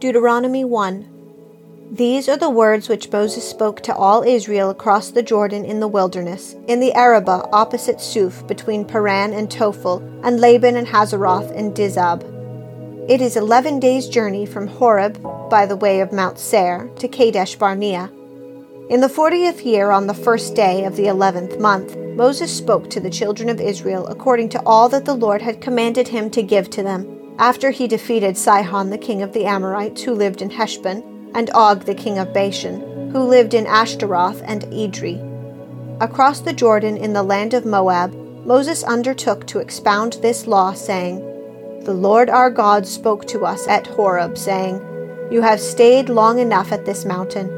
Deuteronomy 1 These are the words which Moses spoke to all Israel across the Jordan in the wilderness, in the Arabah opposite Suph, between Paran and Tophel, and Laban and Hazeroth and Dizahab. It is eleven days' journey from Horeb, by the way of Mount Seir, to Kadesh Barnea. In the fortieth year, on the first day of the eleventh month, Moses spoke to the children of Israel according to all that the Lord had commanded him to give to them after he defeated Sihon the king of the Amorites, who lived in Heshbon, and Og the king of Bashan, who lived in Ashtaroth and Edrei. Across the Jordan in the land of Moab, Moses undertook to expound this law, saying, The Lord our God spoke to us at Horeb, saying, You have stayed long enough at this mountain.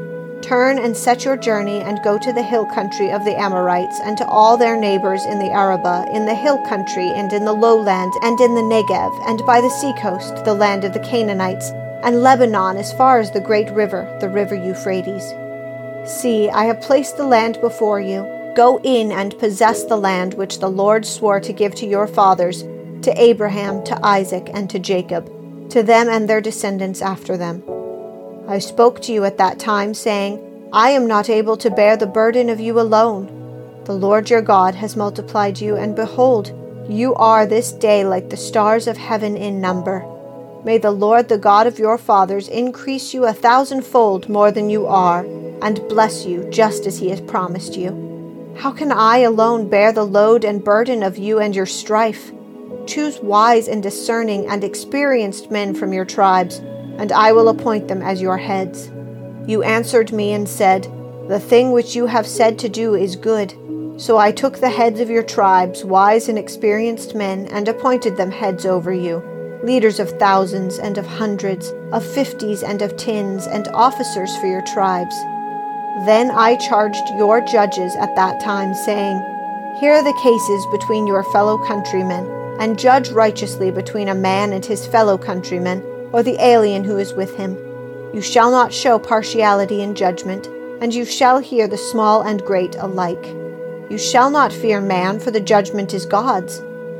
Turn and set your journey and go to the hill country of the Amorites and to all their neighbors in the Arabah, in the hill country and in the lowland and in the Negev, and by the seacoast, the land of the Canaanites, and Lebanon as far as the great river, the river Euphrates. See, I have placed the land before you. Go in and possess the land which the Lord swore to give to your fathers, to Abraham, to Isaac, and to Jacob, to them and their descendants after them. I spoke to you at that time, saying, I am not able to bear the burden of you alone. The Lord your God has multiplied you, and behold, you are this day like the stars of heaven in number. May the Lord, the God of your fathers, increase you a thousandfold more than you are, and bless you just as he has promised you. How can I alone bear the load and burden of you and your strife? Choose wise and discerning and experienced men from your tribes and I will appoint them as your heads. You answered me and said, The thing which you have said to do is good. So I took the heads of your tribes, wise and experienced men, and appointed them heads over you, leaders of thousands and of hundreds, of fifties and of tens, and officers for your tribes. Then I charged your judges at that time, saying, Hear the cases between your fellow countrymen, and judge righteously between a man and his fellow countrymen or the alien who is with him. You shall not show partiality in judgment, and you shall hear the small and great alike. You shall not fear man, for the judgment is God's.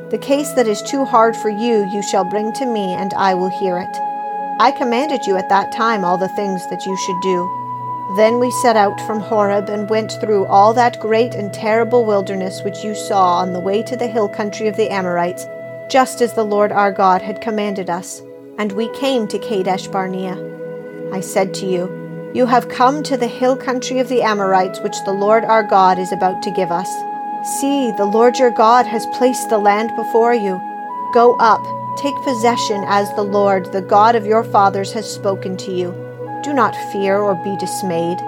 The case that is too hard for you, you shall bring to me, and I will hear it. I commanded you at that time all the things that you should do. Then we set out from Horeb and went through all that great and terrible wilderness which you saw on the way to the hill country of the Amorites, just as the Lord our God had commanded us and we came to Kadesh Barnea. I said to you, You have come to the hill country of the Amorites, which the Lord our God is about to give us. See, the Lord your God has placed the land before you. Go up, take possession as the Lord, the God of your fathers, has spoken to you. Do not fear or be dismayed.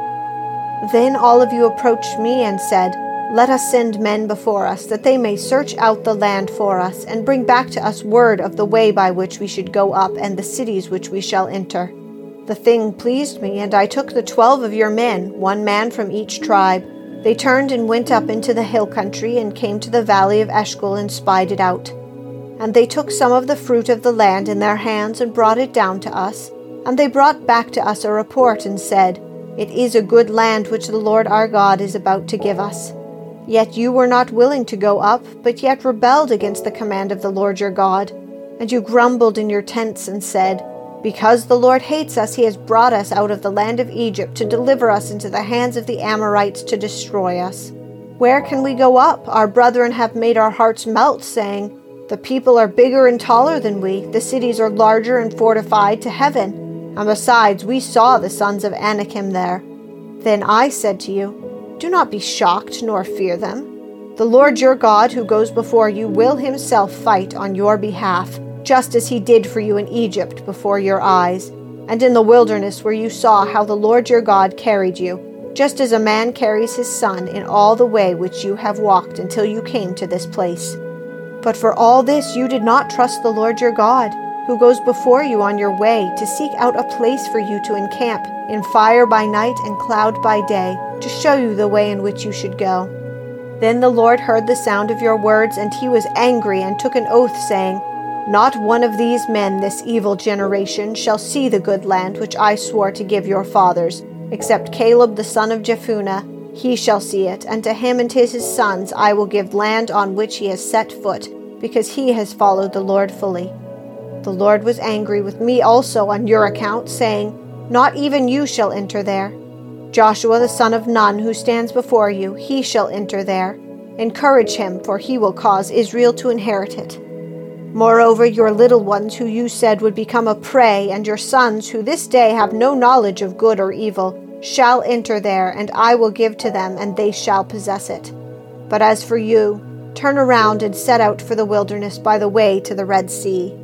Then all of you approached me and said, let us send men before us, that they may search out the land for us, and bring back to us word of the way by which we should go up, and the cities which we shall enter. The thing pleased me, and I took the twelve of your men, one man from each tribe. They turned and went up into the hill country, and came to the valley of Eshcol, and spied it out. And they took some of the fruit of the land in their hands, and brought it down to us. And they brought back to us a report, and said, It is a good land which the Lord our God is about to give us. Yet you were not willing to go up, but yet rebelled against the command of the Lord your God. And you grumbled in your tents and said, Because the Lord hates us, he has brought us out of the land of Egypt to deliver us into the hands of the Amorites to destroy us. Where can we go up? Our brethren have made our hearts melt, saying, The people are bigger and taller than we, the cities are larger and fortified to heaven. And besides, we saw the sons of Anakim there. Then I said to you, do not be shocked nor fear them. The Lord your God, who goes before you, will himself fight on your behalf, just as he did for you in Egypt before your eyes, and in the wilderness where you saw how the Lord your God carried you, just as a man carries his son in all the way which you have walked until you came to this place. But for all this you did not trust the Lord your God, who goes before you on your way to seek out a place for you to encamp in fire by night and cloud by day to show you the way in which you should go. Then the Lord heard the sound of your words, and he was angry and took an oath, saying, Not one of these men, this evil generation, shall see the good land which I swore to give your fathers, except Caleb the son of Jephunneh. He shall see it, and to him and to his sons I will give land on which he has set foot, because he has followed the Lord fully. The Lord was angry with me also on your account, saying, Not even you shall enter there. Joshua the son of Nun, who stands before you, he shall enter there. Encourage him, for he will cause Israel to inherit it. Moreover, your little ones, who you said would become a prey, and your sons, who this day have no knowledge of good or evil, shall enter there, and I will give to them, and they shall possess it. But as for you, turn around and set out for the wilderness by the way to the Red Sea.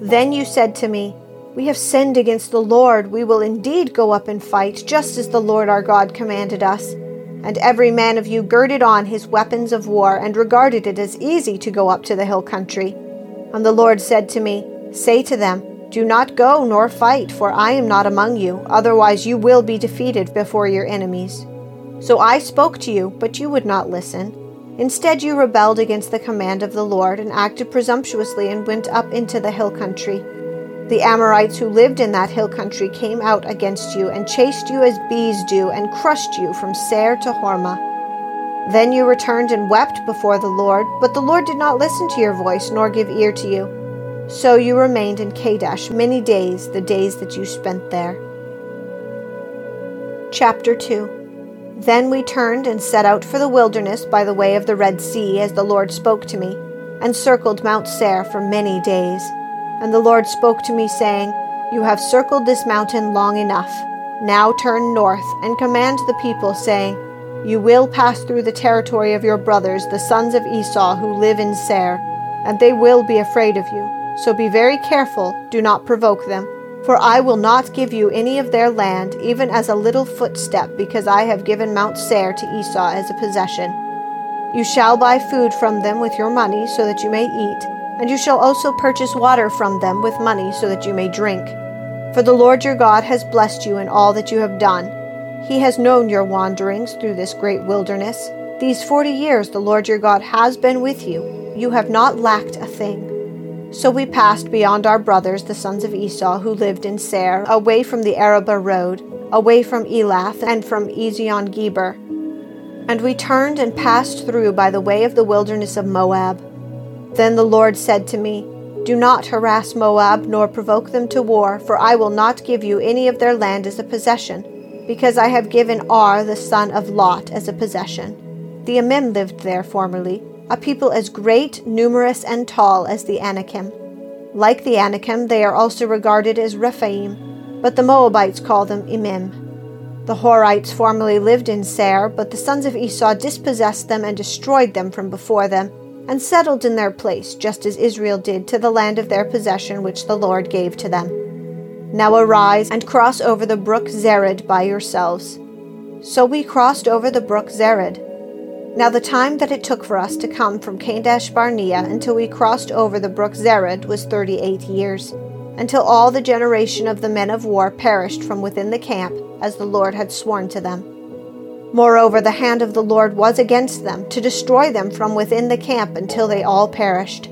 Then you said to me, We have sinned against the Lord. We will indeed go up and fight, just as the Lord our God commanded us. And every man of you girded on his weapons of war, and regarded it as easy to go up to the hill country. And the Lord said to me, Say to them, Do not go nor fight, for I am not among you, otherwise you will be defeated before your enemies. So I spoke to you, but you would not listen. Instead, you rebelled against the command of the Lord and acted presumptuously and went up into the hill country. The Amorites who lived in that hill country came out against you and chased you as bees do and crushed you from Seir to Hormah. Then you returned and wept before the Lord, but the Lord did not listen to your voice nor give ear to you. So you remained in Kadesh many days, the days that you spent there. Chapter 2 then we turned and set out for the wilderness by the way of the Red Sea, as the Lord spoke to me, and circled Mount Seir for many days. And the Lord spoke to me, saying, You have circled this mountain long enough. Now turn north and command the people, saying, You will pass through the territory of your brothers, the sons of Esau, who live in Seir, and they will be afraid of you. So be very careful, do not provoke them for I will not give you any of their land, even as a little footstep, because I have given Mount Seir to Esau as a possession. You shall buy food from them with your money, so that you may eat, and you shall also purchase water from them with money, so that you may drink. For the Lord your God has blessed you in all that you have done. He has known your wanderings through this great wilderness. These forty years the Lord your God has been with you. You have not lacked a thing. So we passed beyond our brothers, the sons of Esau, who lived in Seir, away from the Arabah road, away from Elath, and from Ezion Geber. And we turned and passed through by the way of the wilderness of Moab. Then the Lord said to me, Do not harass Moab, nor provoke them to war, for I will not give you any of their land as a possession, because I have given Ar the son of Lot as a possession. The Emim lived there formerly a people as great, numerous, and tall as the Anakim. Like the Anakim, they are also regarded as Rephaim, but the Moabites call them Emim. The Horites formerly lived in Seir, but the sons of Esau dispossessed them and destroyed them from before them, and settled in their place, just as Israel did to the land of their possession which the Lord gave to them. Now arise and cross over the brook Zered by yourselves. So we crossed over the brook Zered. Now the time that it took for us to come from Kadesh Barnea until we crossed over the brook Zered was thirty eight years, until all the generation of the men of war perished from within the camp, as the Lord had sworn to them. Moreover, the hand of the Lord was against them, to destroy them from within the camp until they all perished.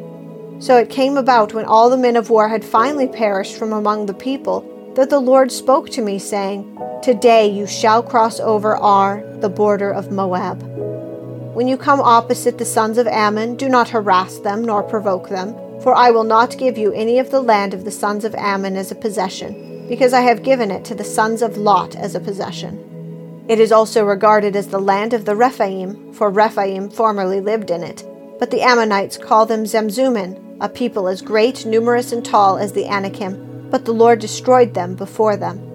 So it came about when all the men of war had finally perished from among the people, that the Lord spoke to me, saying, Today you shall cross over Ar, the border of Moab. When you come opposite the sons of Ammon, do not harass them nor provoke them, for I will not give you any of the land of the sons of Ammon as a possession, because I have given it to the sons of Lot as a possession. It is also regarded as the land of the Rephaim, for Rephaim formerly lived in it. But the Ammonites call them Zamzummin, a people as great, numerous, and tall as the Anakim, but the Lord destroyed them before them.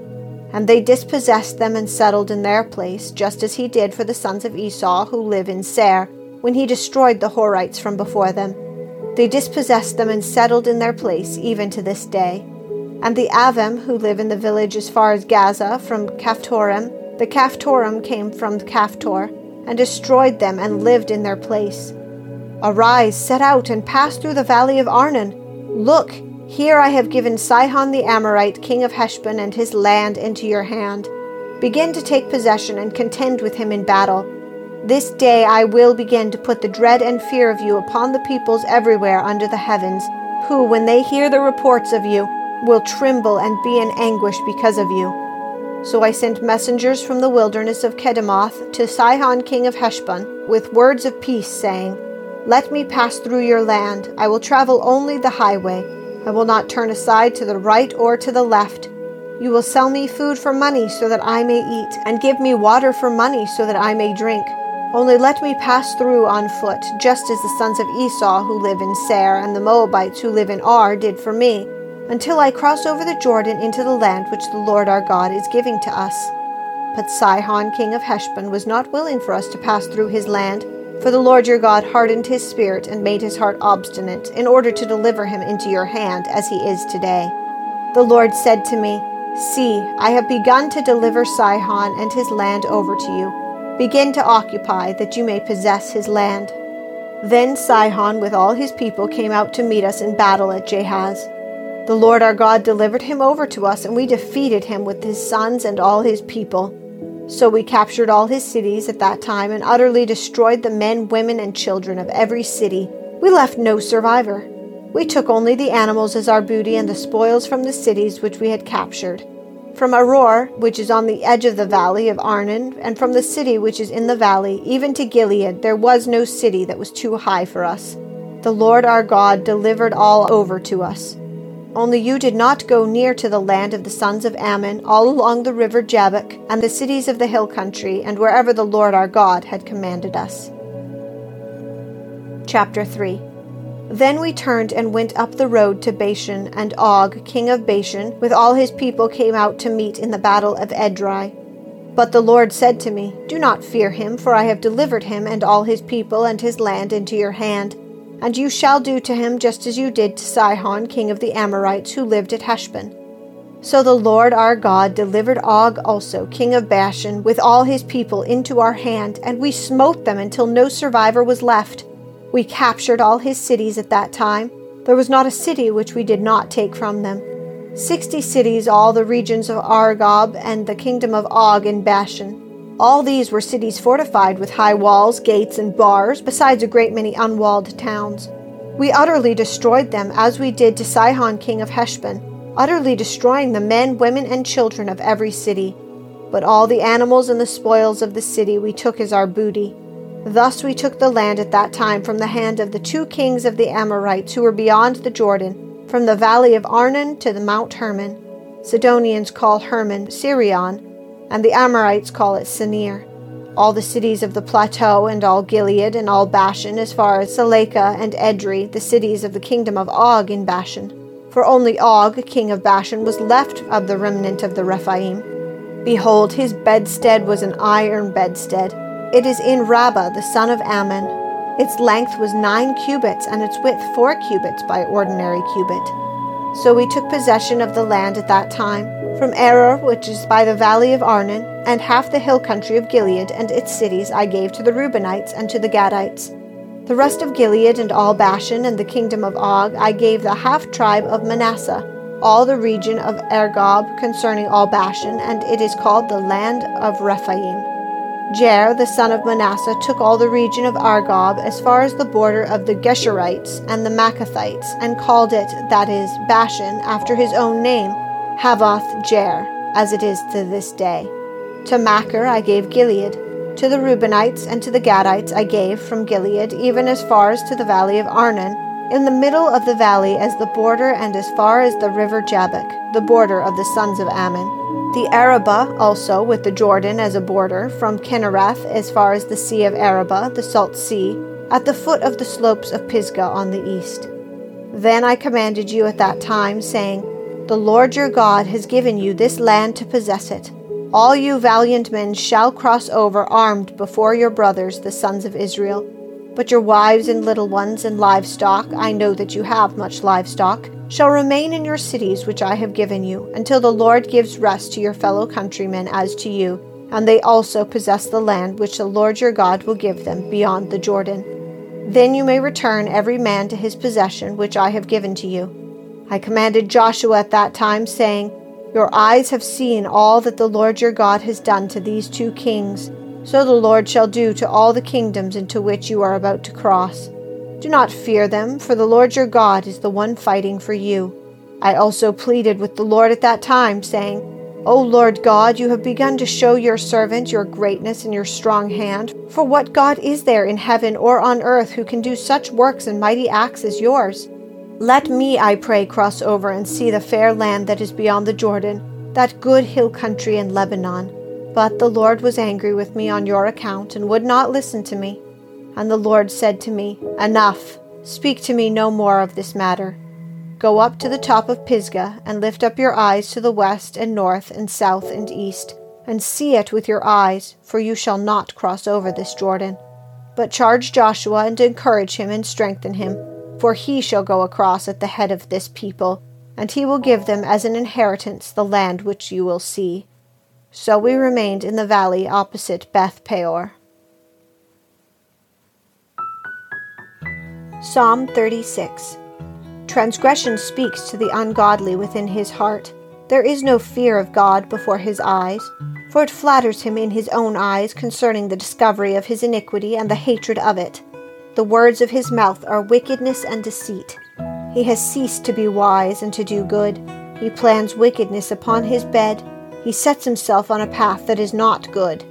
And they dispossessed them and settled in their place, just as he did for the sons of Esau who live in Seir, when he destroyed the Horites from before them. They dispossessed them and settled in their place, even to this day. And the Avim, who live in the village as far as Gaza, from Caphtorim, the Caphtorim came from Caphtor, and destroyed them and lived in their place. Arise, set out, and pass through the valley of Arnon. Look, here I have given Sihon the Amorite, king of Heshbon, and his land into your hand. Begin to take possession and contend with him in battle. This day I will begin to put the dread and fear of you upon the peoples everywhere under the heavens, who, when they hear the reports of you, will tremble and be in anguish because of you. So I sent messengers from the wilderness of Kedemoth to Sihon king of Heshbon with words of peace, saying, Let me pass through your land. I will travel only the highway I will not turn aside to the right or to the left. You will sell me food for money so that I may eat, and give me water for money so that I may drink. Only let me pass through on foot, just as the sons of Esau who live in Seir and the Moabites who live in Ar did for me, until I cross over the Jordan into the land which the Lord our God is giving to us. But Sihon king of Heshbon was not willing for us to pass through his land for the Lord your God hardened his spirit and made his heart obstinate, in order to deliver him into your hand, as he is today. The Lord said to me, See, I have begun to deliver Sihon and his land over to you. Begin to occupy, that you may possess his land. Then Sihon with all his people came out to meet us in battle at Jahaz. The Lord our God delivered him over to us, and we defeated him with his sons and all his people. So we captured all his cities at that time and utterly destroyed the men, women, and children of every city. We left no survivor. We took only the animals as our booty and the spoils from the cities which we had captured. From Aroer, which is on the edge of the valley of Arnon, and from the city which is in the valley, even to Gilead, there was no city that was too high for us. The Lord our God delivered all over to us. Only you did not go near to the land of the sons of Ammon, all along the river Jabbok, and the cities of the hill country, and wherever the Lord our God had commanded us. Chapter 3 Then we turned and went up the road to Bashan, and Og, king of Bashan, with all his people came out to meet in the battle of Edrei. But the Lord said to me, Do not fear him, for I have delivered him and all his people and his land into your hand and you shall do to him just as you did to Sihon, king of the Amorites, who lived at Heshbon. So the Lord our God delivered Og also, king of Bashan, with all his people into our hand, and we smote them until no survivor was left. We captured all his cities at that time. There was not a city which we did not take from them. Sixty cities, all the regions of Argob and the kingdom of Og in Bashan. All these were cities fortified with high walls, gates, and bars, besides a great many unwalled towns. We utterly destroyed them, as we did to Sihon king of Heshbon, utterly destroying the men, women, and children of every city. But all the animals and the spoils of the city we took as our booty. Thus we took the land at that time from the hand of the two kings of the Amorites who were beyond the Jordan, from the valley of Arnon to the Mount Hermon. Sidonians call Hermon Sirion, and the Amorites call it Senir. All the cities of the plateau, and all Gilead, and all Bashan, as far as Salecah and Edrei, the cities of the kingdom of Og in Bashan. For only Og, king of Bashan, was left of the remnant of the Rephaim. Behold, his bedstead was an iron bedstead. It is in Rabbah, the son of Ammon. Its length was nine cubits, and its width four cubits by ordinary cubit. So we took possession of the land at that time from Aroer, which is by the valley of Arnon, and half the hill country of Gilead and its cities I gave to the Reubenites and to the Gadites. The rest of Gilead and all Bashan and the kingdom of Og I gave the half tribe of Manasseh, all the region of Argob concerning all Bashan, and it is called the land of Rephaim. Jair, the son of Manasseh, took all the region of Argob as far as the border of the Geshurites and the Maacathites, and called it, that is, Bashan, after his own name Havoth Jair, as it is to this day. To Machir I gave Gilead. To the Reubenites and to the Gadites I gave from Gilead, even as far as to the valley of Arnon, in the middle of the valley as the border, and as far as the river Jabbok, the border of the sons of Ammon. The Arabah also, with the Jordan as a border, from Kinnereth as far as the sea of Arabah, the salt sea, at the foot of the slopes of Pisgah on the east. Then I commanded you at that time, saying, the Lord your God has given you this land to possess it. All you valiant men shall cross over armed before your brothers, the sons of Israel. But your wives and little ones and livestock, I know that you have much livestock, shall remain in your cities which I have given you, until the Lord gives rest to your fellow countrymen as to you, and they also possess the land which the Lord your God will give them beyond the Jordan. Then you may return every man to his possession which I have given to you. I commanded Joshua at that time, saying, Your eyes have seen all that the Lord your God has done to these two kings, so the Lord shall do to all the kingdoms into which you are about to cross. Do not fear them, for the Lord your God is the one fighting for you. I also pleaded with the Lord at that time, saying, O Lord God, you have begun to show your servant your greatness and your strong hand. For what God is there in heaven or on earth who can do such works and mighty acts as yours? Let me, I pray, cross over and see the fair land that is beyond the Jordan, that good hill country in Lebanon. But the Lord was angry with me on your account, and would not listen to me. And the Lord said to me, Enough, speak to me no more of this matter. Go up to the top of Pisgah, and lift up your eyes to the west and north and south and east, and see it with your eyes, for you shall not cross over this Jordan. But charge Joshua and encourage him and strengthen him, for he shall go across at the head of this people, and he will give them as an inheritance the land which you will see. So we remained in the valley opposite Beth Peor. Psalm 36 Transgression speaks to the ungodly within his heart. There is no fear of God before his eyes, for it flatters him in his own eyes concerning the discovery of his iniquity and the hatred of it. The words of his mouth are wickedness and deceit. He has ceased to be wise and to do good. He plans wickedness upon his bed. He sets himself on a path that is not good.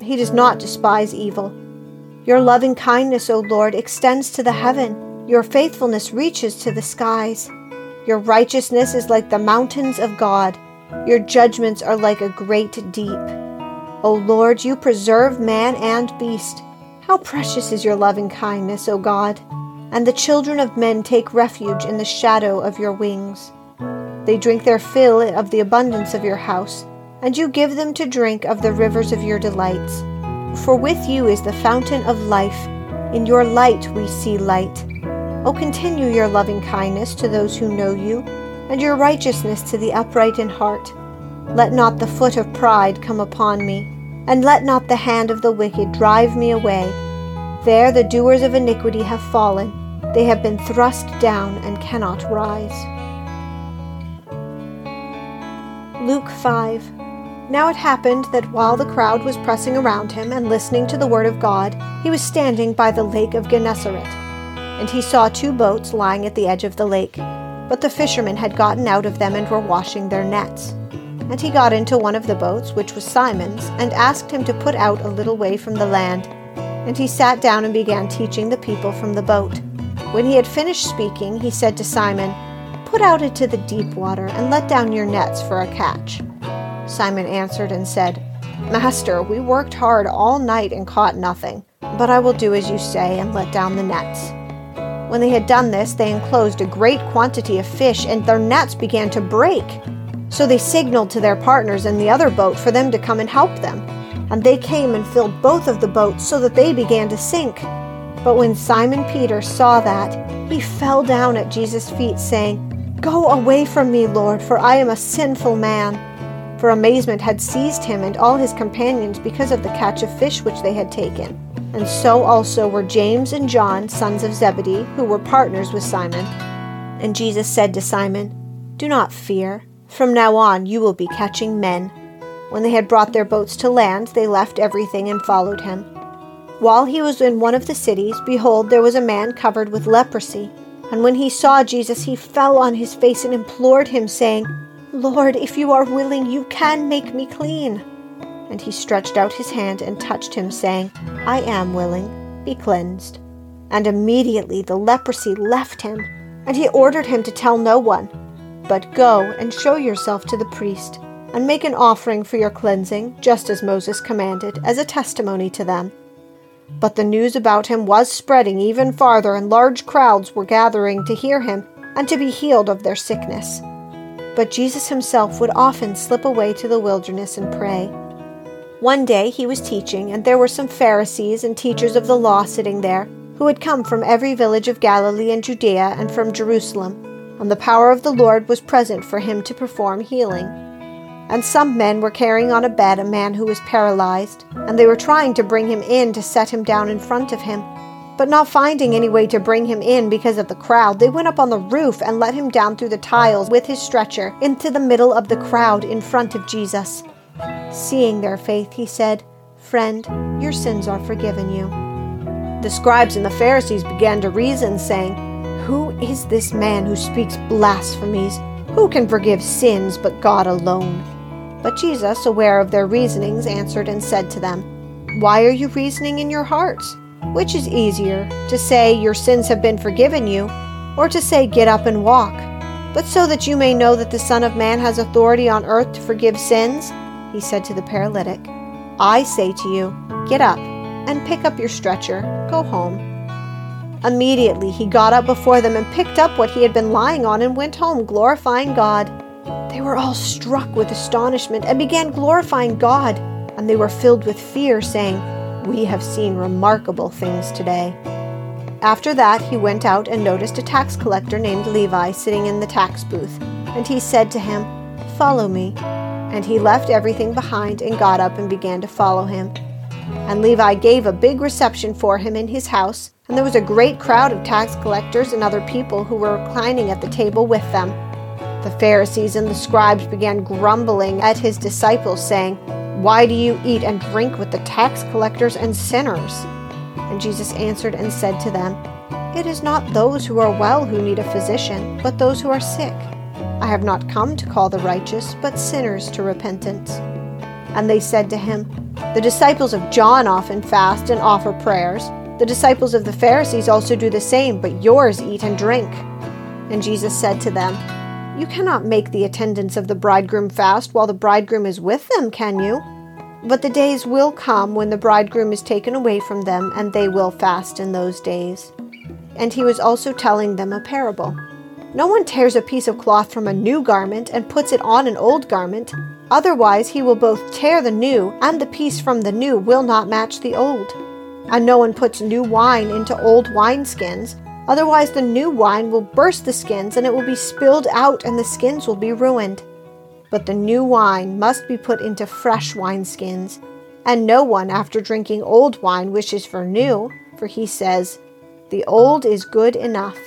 He does not despise evil. Your loving kindness, O Lord, extends to the heaven. Your faithfulness reaches to the skies. Your righteousness is like the mountains of God. Your judgments are like a great deep. O Lord, you preserve man and beast. How precious is your loving kindness, O God! And the children of men take refuge in the shadow of your wings. They drink their fill of the abundance of your house, and you give them to drink of the rivers of your delights. For with you is the fountain of life. In your light we see light. O continue your loving kindness to those who know you, and your righteousness to the upright in heart. Let not the foot of pride come upon me, and let not the hand of the wicked drive me away. There the doers of iniquity have fallen, they have been thrust down and cannot rise. Luke 5 now it happened that while the crowd was pressing around him and listening to the word of God, he was standing by the lake of Gennesaret. And he saw two boats lying at the edge of the lake. But the fishermen had gotten out of them and were washing their nets. And he got into one of the boats, which was Simon's, and asked him to put out a little way from the land. And he sat down and began teaching the people from the boat. When he had finished speaking, he said to Simon, Put out into the deep water and let down your nets for a catch. Simon answered and said, Master, we worked hard all night and caught nothing, but I will do as you say and let down the nets. When they had done this, they enclosed a great quantity of fish, and their nets began to break. So they signaled to their partners in the other boat for them to come and help them. And they came and filled both of the boats so that they began to sink. But when Simon Peter saw that, he fell down at Jesus' feet, saying, Go away from me, Lord, for I am a sinful man for amazement had seized him and all his companions because of the catch of fish which they had taken. And so also were James and John, sons of Zebedee, who were partners with Simon. And Jesus said to Simon, Do not fear. From now on you will be catching men. When they had brought their boats to land, they left everything and followed him. While he was in one of the cities, behold, there was a man covered with leprosy. And when he saw Jesus, he fell on his face and implored him, saying, Lord, if you are willing, you can make me clean. And he stretched out his hand and touched him, saying, I am willing, be cleansed. And immediately the leprosy left him, and he ordered him to tell no one, but go and show yourself to the priest, and make an offering for your cleansing, just as Moses commanded, as a testimony to them. But the news about him was spreading even farther, and large crowds were gathering to hear him and to be healed of their sickness. But Jesus himself would often slip away to the wilderness and pray. One day he was teaching, and there were some Pharisees and teachers of the law sitting there, who had come from every village of Galilee and Judea and from Jerusalem, and the power of the Lord was present for him to perform healing. And some men were carrying on a bed a man who was paralyzed, and they were trying to bring him in to set him down in front of him. But not finding any way to bring him in because of the crowd, they went up on the roof and let him down through the tiles with his stretcher into the middle of the crowd in front of Jesus. Seeing their faith, he said, Friend, your sins are forgiven you. The scribes and the Pharisees began to reason, saying, Who is this man who speaks blasphemies? Who can forgive sins but God alone? But Jesus, aware of their reasonings, answered and said to them, Why are you reasoning in your hearts? Which is easier, to say, Your sins have been forgiven you, or to say, Get up and walk, but so that you may know that the Son of Man has authority on earth to forgive sins, he said to the paralytic, I say to you, Get up and pick up your stretcher, go home. Immediately he got up before them and picked up what he had been lying on and went home, glorifying God. They were all struck with astonishment and began glorifying God, and they were filled with fear, saying, We have seen remarkable things today. After that, he went out and noticed a tax collector named Levi sitting in the tax booth, and he said to him, Follow me. And he left everything behind and got up and began to follow him. And Levi gave a big reception for him in his house, and there was a great crowd of tax collectors and other people who were reclining at the table with them. The Pharisees and the scribes began grumbling at his disciples, saying, Why do you eat and drink with the tax collectors and sinners? And Jesus answered and said to them, It is not those who are well who need a physician, but those who are sick. I have not come to call the righteous, but sinners to repentance. And they said to him, The disciples of John often fast and offer prayers. The disciples of the Pharisees also do the same, but yours eat and drink. And Jesus said to them, You cannot make the attendants of the bridegroom fast while the bridegroom is with them, can you? But the days will come when the bridegroom is taken away from them, and they will fast in those days. And he was also telling them a parable. No one tears a piece of cloth from a new garment and puts it on an old garment. Otherwise, he will both tear the new, and the piece from the new will not match the old. And no one puts new wine into old wineskins. Otherwise, the new wine will burst the skins, and it will be spilled out, and the skins will be ruined. But the new wine must be put into fresh wineskins. And no one, after drinking old wine, wishes for new, for he says, The old is good enough.